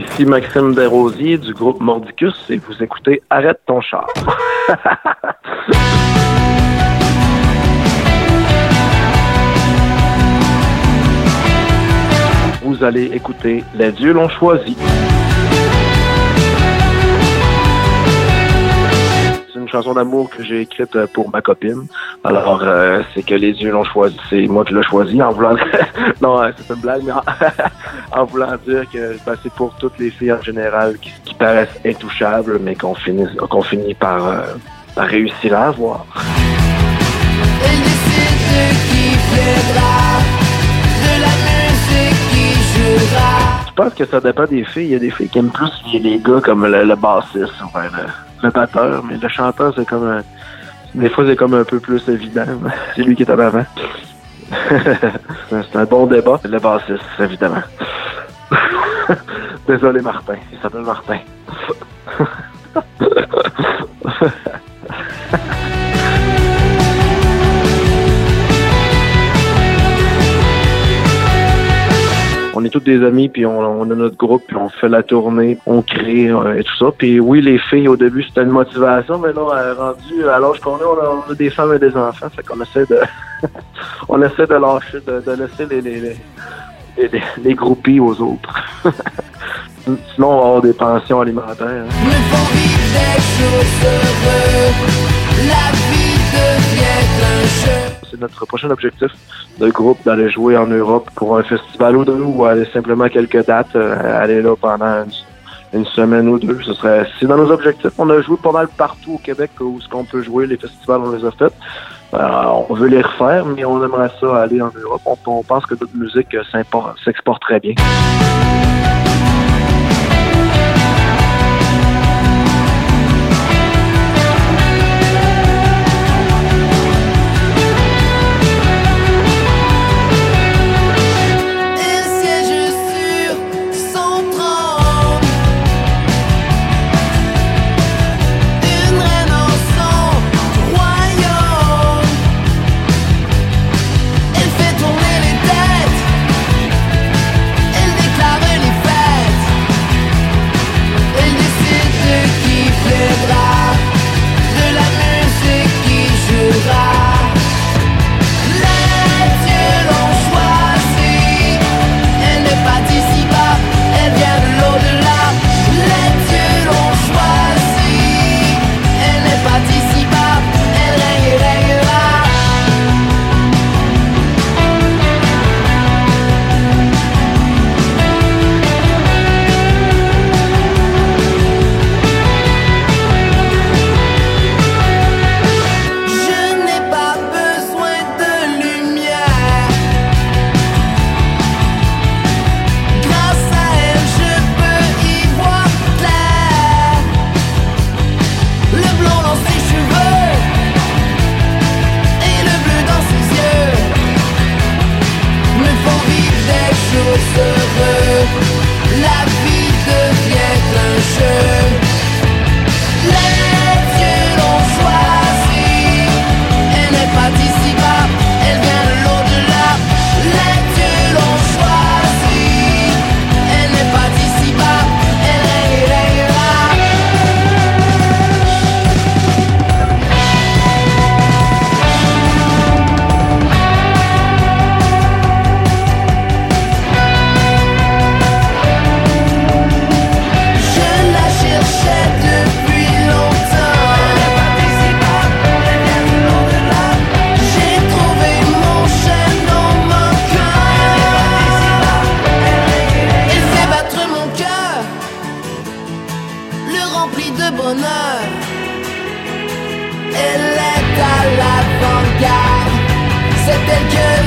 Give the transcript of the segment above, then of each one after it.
ici Maxime Desrosiers du groupe Mordicus et vous écoutez Arrête ton char. vous allez écouter Les dieux l'ont choisi. Chanson d'amour que j'ai écrite euh, pour ma copine. Alors, euh, c'est que les dieux l'ont choisi. C'est moi qui l'ai choisi en voulant... non, euh, c'est une blague, mais en, en voulant dire que ben, c'est pour toutes les filles en général qui, qui paraissent intouchables, mais qu'on finit, qu'on finit par, euh, par réussir à avoir. Je pense que ça dépend des filles. Il y a des filles qui aiment plus les, gars comme le, le bassiste, enfin, le, le batteur, mais le chanteur, c'est comme un- Des fois, c'est comme un peu plus évident. C'est lui qui est en avant. c'est un bon débat. Le bassiste, évidemment. Désolé, Martin. Il s'appelle Martin. On est tous des amis, puis on, a notre groupe, puis on fait la tournée, on crée euh, et tout ça. Puis oui, les filles, au début, c'était une motivation, mais là, euh, rendu à l'âge qu'on est, on a, a des femmes et des enfants, fait qu'on essaie de on essaie de lâcher, de, laisser les, groupies aux autres. Sinon, on va avoir des pensions alimentaires. Me font vivre des choses heureuses. La vie devient un jeu. C'est notre prochain objectif de groupe d'aller jouer en Europe pour un festival ou deux ou aller simplement quelques dates, euh, aller là pendant une, semaine ou deux. Ce serait c'est dans nos objectifs. On a joué pas mal partout au Québec où ce qu'on peut jouer, les festivals on les a fait. Euh, on veut les refaire, mais on aimerait ça aller en Europe. On, on pense que notre musique s'exporte très bien.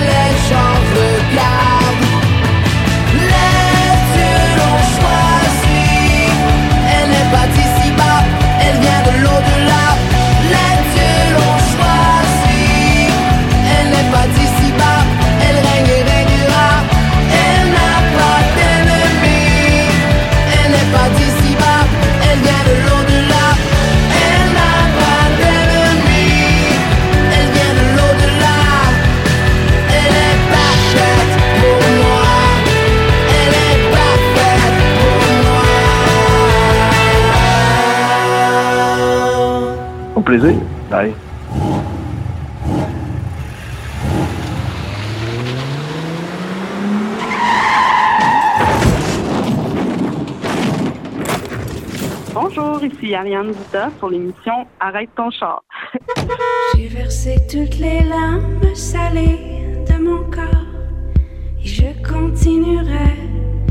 reflection plaisir. Bye. Bonjour, ici Ariane Vita sur l'émission Arrête ton char. J'ai versé toutes les larmes salées de mon corps et je continuerai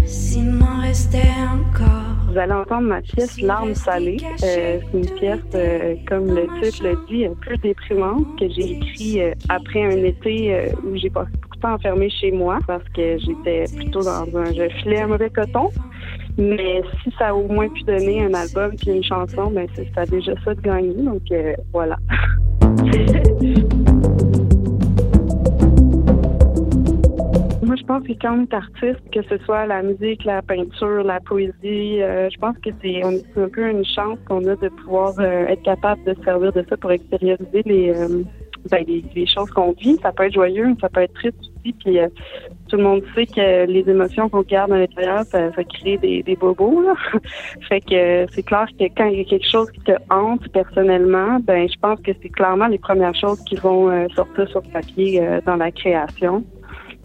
s'il m'en restait encore. Vous allez entendre ma pièce Larmes salées. Euh, c'est une pièce, euh, comme le titre le dit, un peu déprimante que j'ai écrit euh, après un été où j'ai passé beaucoup de temps enfermée chez moi parce que j'étais plutôt dans un... Je filais un mauvais coton. Mais si ça a au moins pu donner un album puis une chanson, ben c'est ça a déjà ça de gagner. Donc voilà. Moi, je pense que quand on est artiste, que ce soit la musique, la peinture, la poésie, euh, je pense que c'est un peu une chance qu'on a de pouvoir euh, être capable de se servir de ça pour extérioriser les, euh, ben, les, les choses qu'on vit. Ça peut être joyeux, ça peut être triste aussi. Puis tout le monde sait que les émotions qu'on garde à l'intérieur, ça, crée des, bobos. Fait que c'est clair que quand il y a quelque chose qui te hante personnellement, ben je pense que c'est clairement les premières choses qui vont sortir sur papier euh, dans la création.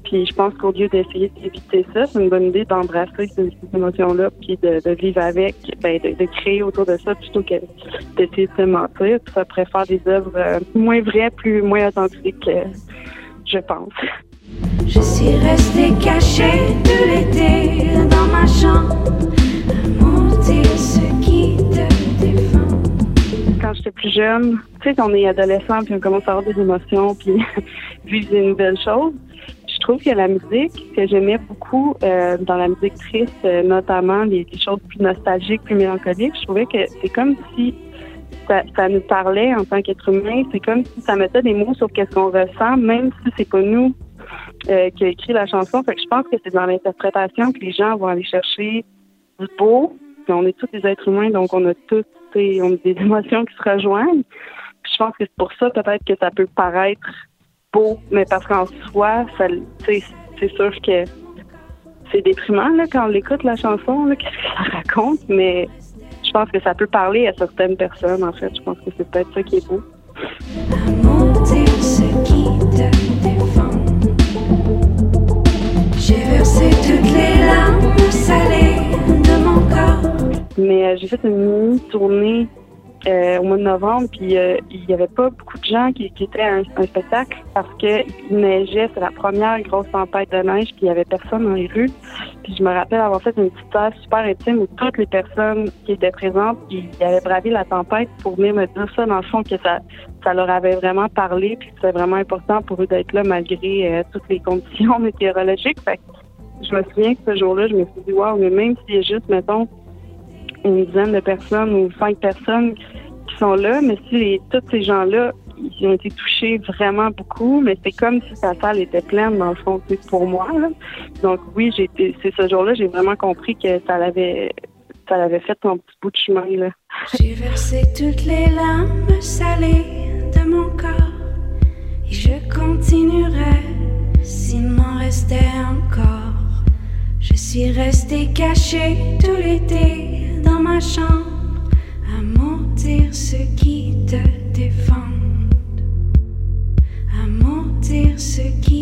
Puis je pense qu'au lieu d'essayer d'éviter ça, c'est une bonne idée d'embrasser ces, émotions-là, puis de, de vivre avec, ben, de, de créer autour de ça plutôt que d'essayer de se mentir. Puis ça pourrait faire des œuvres euh, moins vraies, plus moins authentiques, euh, je pense. Je suis restée cachée tout l'été dans ma chambre à monter ce qui te défend. quand j'étais plus jeune, tu sais, on est adolescent, puis on commence à avoir des émotions, puis vivre des nouvelles choses. Je trouve que la musique que j'aimais beaucoup euh, dans la musique triste, euh, notamment les, choses plus nostalgiques, plus mélancoliques, je trouvais que c'est comme si ça, nous parlait en tant qu'être humain. C'est comme si ça mettait des mots sur qu'est-ce qu'on ressent, même si c'est pas nous euh, qui a écrit la chanson. Fait que je pense que c'est dans l'interprétation que les gens vont aller chercher du beau. On est tous des êtres humains, donc on a tous on des émotions qui se rejoignent. Je pense que c'est pour ça peut-être que ça peut paraître beau, mais parce qu'en soi, c'est sûr que c'est déprimant là, quand on l'écoute la chanson, là, qu'est-ce que ça raconte, mais je pense que ça peut parler à certaines personnes, en fait. Je pense que c'est peut-être ça qui est beau. À monter ce qui te défend. J'ai versé toutes les larmes salées de mon corps. Mais euh, j'ai fait une mini tournée euh, au mois de novembre, puis euh, il n'y avait pas beaucoup de gens qui, étaient à un, spectacle parce que il neigeait, c'est la première grosse tempête de neige, puis il n'y avait personne dans les rues. Puis je me rappelle avoir fait une petite salle super intime où toutes les personnes qui étaient présentes, ils avaient bravé la tempête pour venir me dire ça, dans le fond, que ça, ça leur avait vraiment parlé, puis que c'était vraiment important pour eux d'être là malgré euh, toutes les conditions météorologiques. Fait que je me souviens que ce jour-là, je me suis dit, wow, mais même s'il y a juste, mettons, une dizaine de personnes ou cinq personnes là, mais tous ces gens-là, ils ont été touchés vraiment beaucoup, mais c'est comme si sa salle était pleine, dans le fond, pour moi. Donc oui, c'est ce jour-là, j'ai vraiment compris que ça l'avait ça l'avait fait son petit bout de chemin. J'ai versé toutes les larmes salées de mon corps et je continuerai s'il m'en restait encore. Je suis restée cachée tout l'été dans ma chambre à mentir ce qui te défend. À mentir ce qui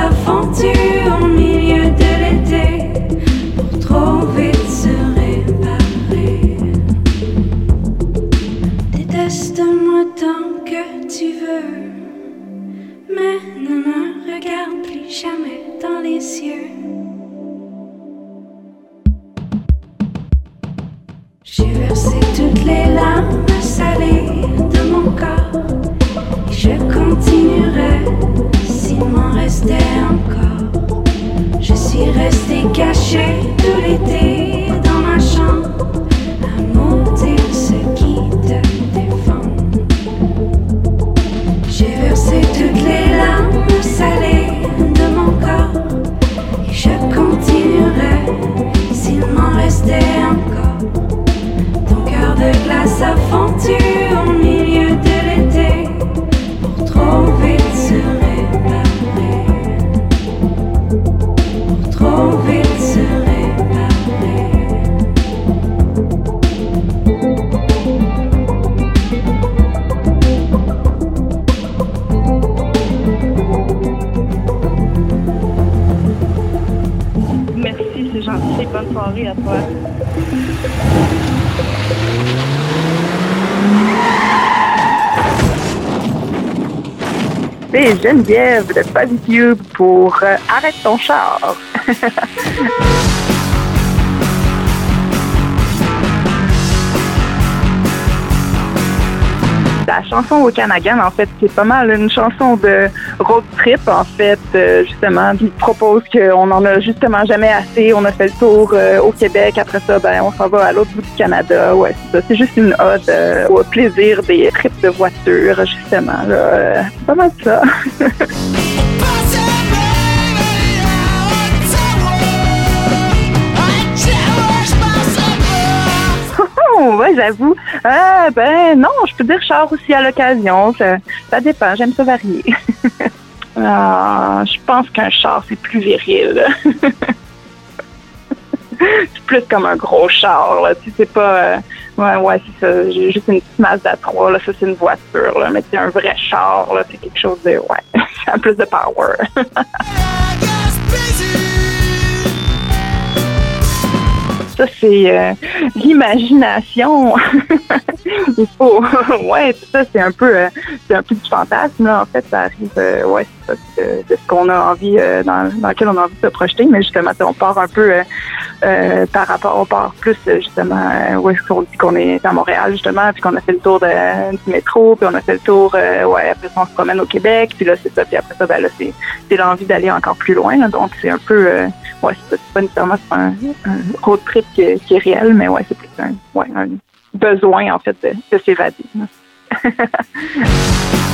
fondu au milieu de l'été pour trop vite se réparer. Déteste-moi tant que tu veux, mais ne me regarde plus jamais dans les yeux. J'ai versé toutes les larmes Je suis resté caché tout l'été dans ma chambre à maudire ce qui te défend. J'ai versé toutes les larmes salées de mon corps et je continuerai s'il m'en restait encore. Ton cœur de glace a fondu Geneviève de Positive pour euh, Arrête ton char. La chanson au Canagan, en fait, c'est pas mal une chanson de road trip, en fait, euh, justement, qui propose qu'on en a justement jamais assez. On a fait le tour euh, au Québec. Après ça, ben, on s'en va à l'autre bout du Canada. Ouais, c'est ça. C'est juste une ode euh, au plaisir des trips de voiture, justement. là. C'est pas mal ça. Ouais, j'avoue. Euh, ben non, je peux dire char aussi à l'occasion. Ça, dépend. J'aime ça varier. Ah, je pense qu'un char, c'est plus viril. c'est plus comme un gros char. Là. Tu sais, pas... euh, ouais, ouais, c'est ça. J'ai juste une petite Mazda 3. Là. Ça, c'est une voiture. Là. Mais c'est un vrai char. Là. C'est quelque chose de... Ouais, ça a plus de power. C'est euh, l'imagination. Il faut. ouais, ça, c'est un peu euh, c'est un peu du fantasme. En fait, ça arrive euh, ouais, de, de ce qu'on a envie, euh, dans, dans lequel on a envie de se projeter, mais justement, on part un peu euh, euh, par rapport, on part plus euh, justement euh, où est-ce qu'on dit qu'on est à Montréal, justement, puis qu'on a fait le tour du métro, puis on a fait le tour, euh, ouais, après ça, on se promène au Québec, puis là, c'est ça, puis après ça, ben là, c'est l'envie d'aller encore plus loin, donc c'est un peu, euh, ouais, c'est pas nécessairement un, road trip qui, est- réel, mais ouais, c'est plus un, ouais, besoin, en fait, de s'évader.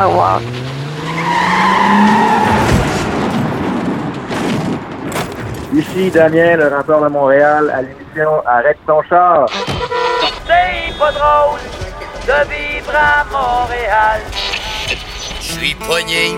Au revoir. Ici Damien, le rappeur de Montréal, à l'émission Arrête ton char. C'est pas drôle de vivre à Montréal. Je suis poigné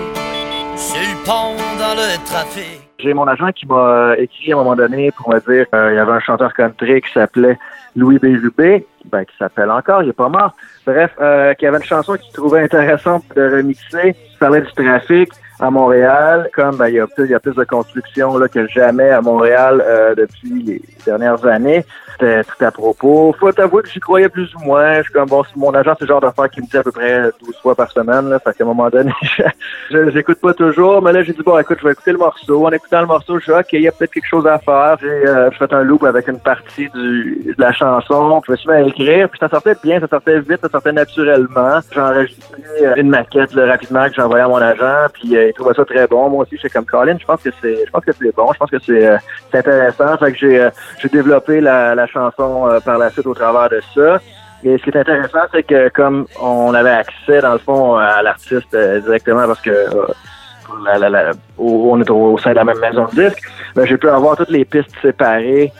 sur le pont dans le trafic. J'ai mon agent qui m'a écrit à un moment donné pour me dire qu'il y avait un chanteur country qui s'appelait Louis Bérubé, ben, qui s'appelle encore, il est pas mort. Bref, euh, qui avait une chanson qu'il trouvait intéressante de remixer. Il parlait du trafic à Montréal, comme ben, il, y a plus, il y a plus de construction là, que jamais à Montréal euh, depuis les dernières années. Tout à propos. Faut t'avouer que j'y croyais plus ou moins. Je suis comme bon, mon agent, c'est le genre d'affaires qui me dit à peu près 12 fois par semaine. Là, fait qu'à un moment donné, j'écoute pas toujours. Mais là, j'ai dit bon, écoute, je vais écouter le morceau. En écoutant le morceau, je dis ok, il y a peut-être quelque chose à faire. J'ai euh, fait un loop avec une partie de la chanson. Je me suis mis à écrire. Puis ça sortait bien, ça sortait vite, ça sortait naturellement. J'ai enregistré euh, une maquette là, rapidement que j'ai envoyée à mon agent. Puis euh, il trouvait ça très bon. Moi aussi, j'étais comme Colin. Je pense que c'est, je pense que c'est bon. Je pense que c'est, euh, intéressant. Fait que j'ai, j'ai développé la, la chanson euh, par la suite au travers de ça. Et ce qui est intéressant, c'est que comme on avait accès, dans le fond, à l'artiste euh, directement parce que euh, on est au, sein de la même maison de disque, ben, j'ai pu avoir toutes les pistes séparées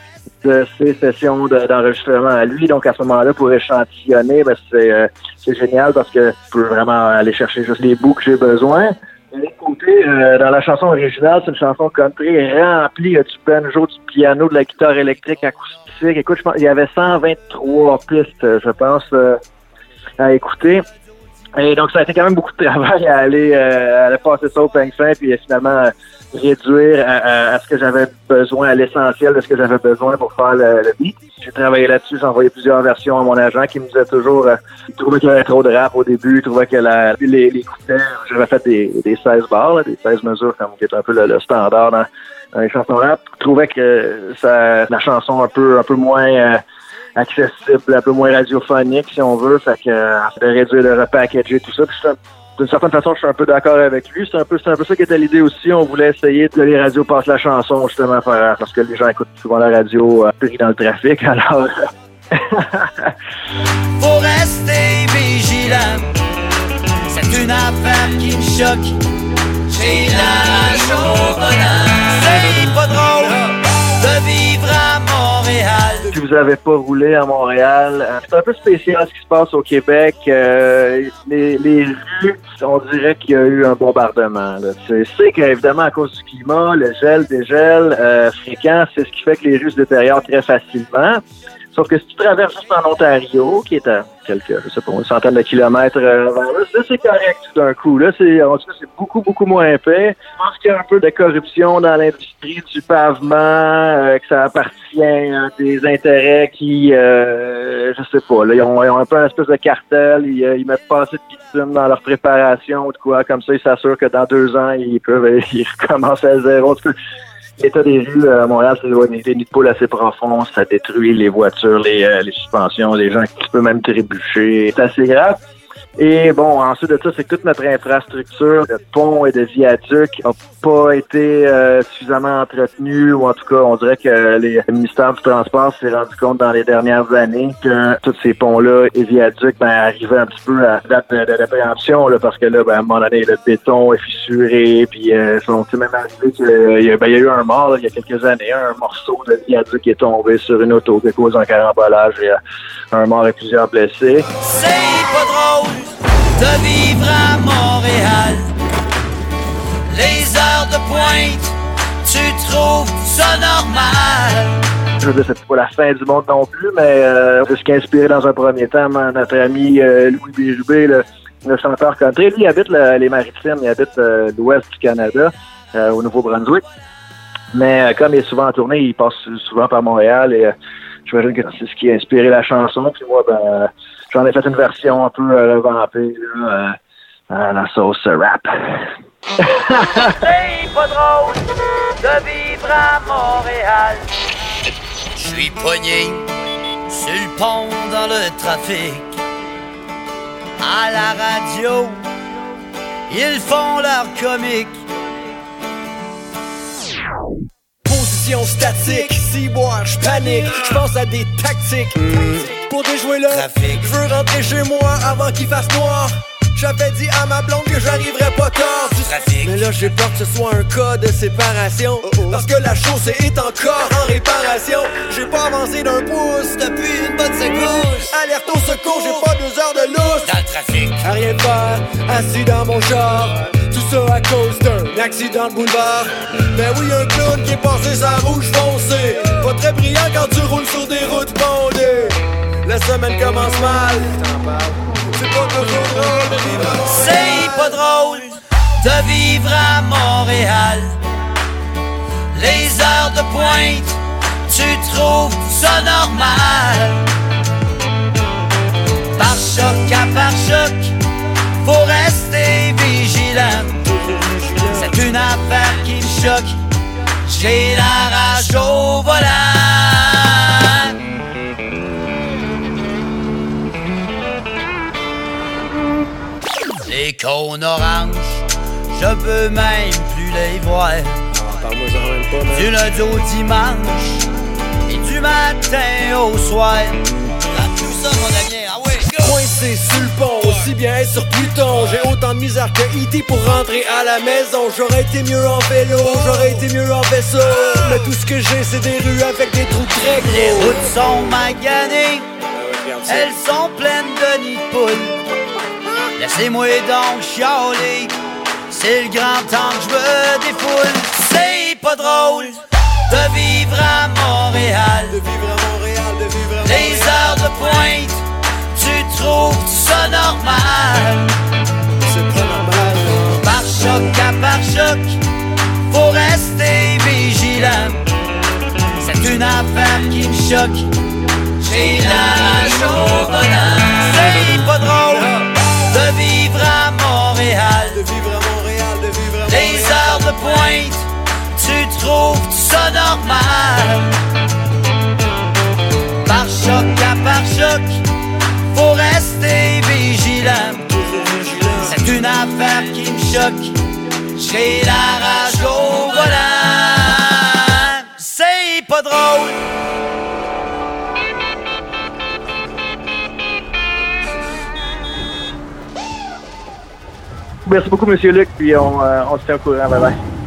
de ces sessions de- d'enregistrement à lui. Donc à ce moment-là, pour échantillonner, ben, c'est génial parce que je peux vraiment aller chercher juste les bouts que j'ai besoin. De côté, dans la chanson originale, c'est une chanson country remplie il y a du du piano, de la guitare électrique acoustique. Écoute, il y avait 123 pistes, je pense, euh, à écouter. Et donc, ça a été quand même beaucoup de travail à aller, euh, passer ça au fin, puis finalement euh, réduire à, ce que j'avais besoin, à l'essentiel de ce que j'avais besoin pour faire le, beat. J'ai travaillé là-dessus, j'ai envoyé plusieurs versions à mon agent qui me disait toujours, euh, il trouvait qu'il y trop de rap au début, il trouvait que la, les, les j'avais fait des, des 16 bars, des 16 mesures, comme qui est un peu le, le standard dans les chansons rap. Je trouvais que ça, la chanson un peu, un peu moins... euh, accessible, un peu moins radiophonique, si on veut. Fait que euh, de réduire, de repackager, tout ça. Puis d'une certaine façon, je suis un peu d'accord avec lui. C'est un peu, c'est un peu ça qui était l'idée aussi. On voulait essayer que les radios passent la chanson, justement, par- parce que les gens écoutent souvent la radio euh, dans le trafic. Alors, Faut rester vigilant. C'est une affaire qui choque. La. N'avez pas roulé à Montréal, euh, c'est un peu spécial ce qui se passe au Québec. Euh, les, les rues, on dirait qu'il y a eu un bombardement. c'est qu'évidemment, à cause du climat, le gel, dégel euh, fréquent, c'est ce qui fait que les rues se détériorent très facilement. Sauf que si tu traverses juste en Ontario, qui est à quelques, je sais pas, une centaine de kilomètres euh, vers là, c'est correct tout d'un coup. Là, c'est, en tout c'est beaucoup, beaucoup moins épais. Je pense qu'il y a un peu de corruption dans l'industrie du pavement, euh, que ça appartient à des intérêts qui, euh, je sais pas, là, ils ont, ils ont un peu un espèce de cartel, ils, euh, ils mettent pas assez de bitume dans leur préparation ou de quoi, comme ça, ils s'assurent que dans deux ans, ils peuvent, ils recommencent à zéro. Tout L'état des rues euh, à Montréal, c'est ouais, des nids de poules assez profonds, ça détruit les voitures, les, euh, les suspensions, les gens qui peuvent même trébucher. C'est assez grave. Et bon, ensuite de ça, c'est toute notre infrastructure de ponts et de viaducs n'a pas été euh, suffisamment entretenue, ou en tout cas, on dirait que les le ministère du Transport s'est rendu compte dans les dernières années que tous ces ponts-là et viaducs ben, arrivaient un petit peu à date de, de, là, parce que là, ben, à un moment donné, le béton est fissuré, puis euh, sont même arrivé qu'il ben, y a eu un mort là, il y a quelques années, un morceau de viaduc est tombé sur une auto qui cause un carambolage et euh, un mort et plusieurs blessés. De vivre à Montréal. Les heures de pointe, tu trouves ça normal. Je veux dire, c'est pas la fin du monde non plus, mais euh, c'est ce qui a inspiré dans un premier temps notre ami euh, Louis Bérubé, le, chanteur country. Lui, il habite le- les Maritimes, il habite euh, l'ouest du Canada, euh, au Nouveau-Brunswick. Mais euh, comme il est souvent en tournée, il passe souvent par Montréal et euh, j'imagine que c'est ce qui a inspiré la chanson. Puis moi, ben, euh, j'en ai fait une version un peu euh, revampée là, euh, à la sauce euh, rap. C'est pas drôle de vivre à Montréal. Je suis poigné sur le pont dans le trafic. À la radio, ils font leur comique. Position statique, si moi je panique, je pense à des tactiques. Pour déjouer le trafic. Je veux rentrer chez moi avant qu'il fasse noir. J'avais dit à ma blonde que j'arriverais pas tard. Trafic. Mais là j'ai peur que ce soit un cas de séparation. Parce que la chose est encore en réparation. J'ai pas avancé d'un pouce depuis une bonne secousse. Alerte au secours, j'ai pas deux heures de lousse. Dans le trafic. À rien faire, assis dans mon char. Tout ça à cause d'un accident de boulevard. Ben oui, un clown qui est passé sa rouge foncée Pas très brillant quand tu roules sur des routes bondées La semaine commence mal c'est pas toujours drôle de vivre à Montréal. C'est pas drôle de vivre à Montréal. Les heures de pointe, tu trouves ça normal. Par choc à par choc, faut rester vigilant. C'est une affaire qui me choque. J'ai la rage au cônes oranges, je peux même plus les voir. Du lundi au dimanche et du matin au soir. tout ça, mon ami, ah! Coincé sur le pont, aussi bien être sur Pluton. J'ai autant de misère que E.T. pour rentrer à la maison. J'aurais été mieux en vélo, j'aurais été mieux en vaisseau. Mais tout ce que j'ai, c'est des rues avec des trous très gros. Les routes sont maganées, elles sont pleines de nids de poules. Laissez-moi donc chialer, c'est le grand temps que je me défoule. C'est pas drôle de vivre à Montréal. De vivre à Montréal, de vivre à Montréal. Les heures de pointe, tu trouves ça normal. C'est pas normal. Par choc à par choc, faut rester vigilant. C'est une affaire qui me choque. J'ai la volant. C'est pas drôle tu trouves ça normal. Par choc à par choc, faut rester vigilant. C'est une affaire qui me choque. J'ai la rage au volant. C'est pas drôle. Merci beaucoup, Monsieur Luc, puis on, euh, se tient au courant. Bye bye.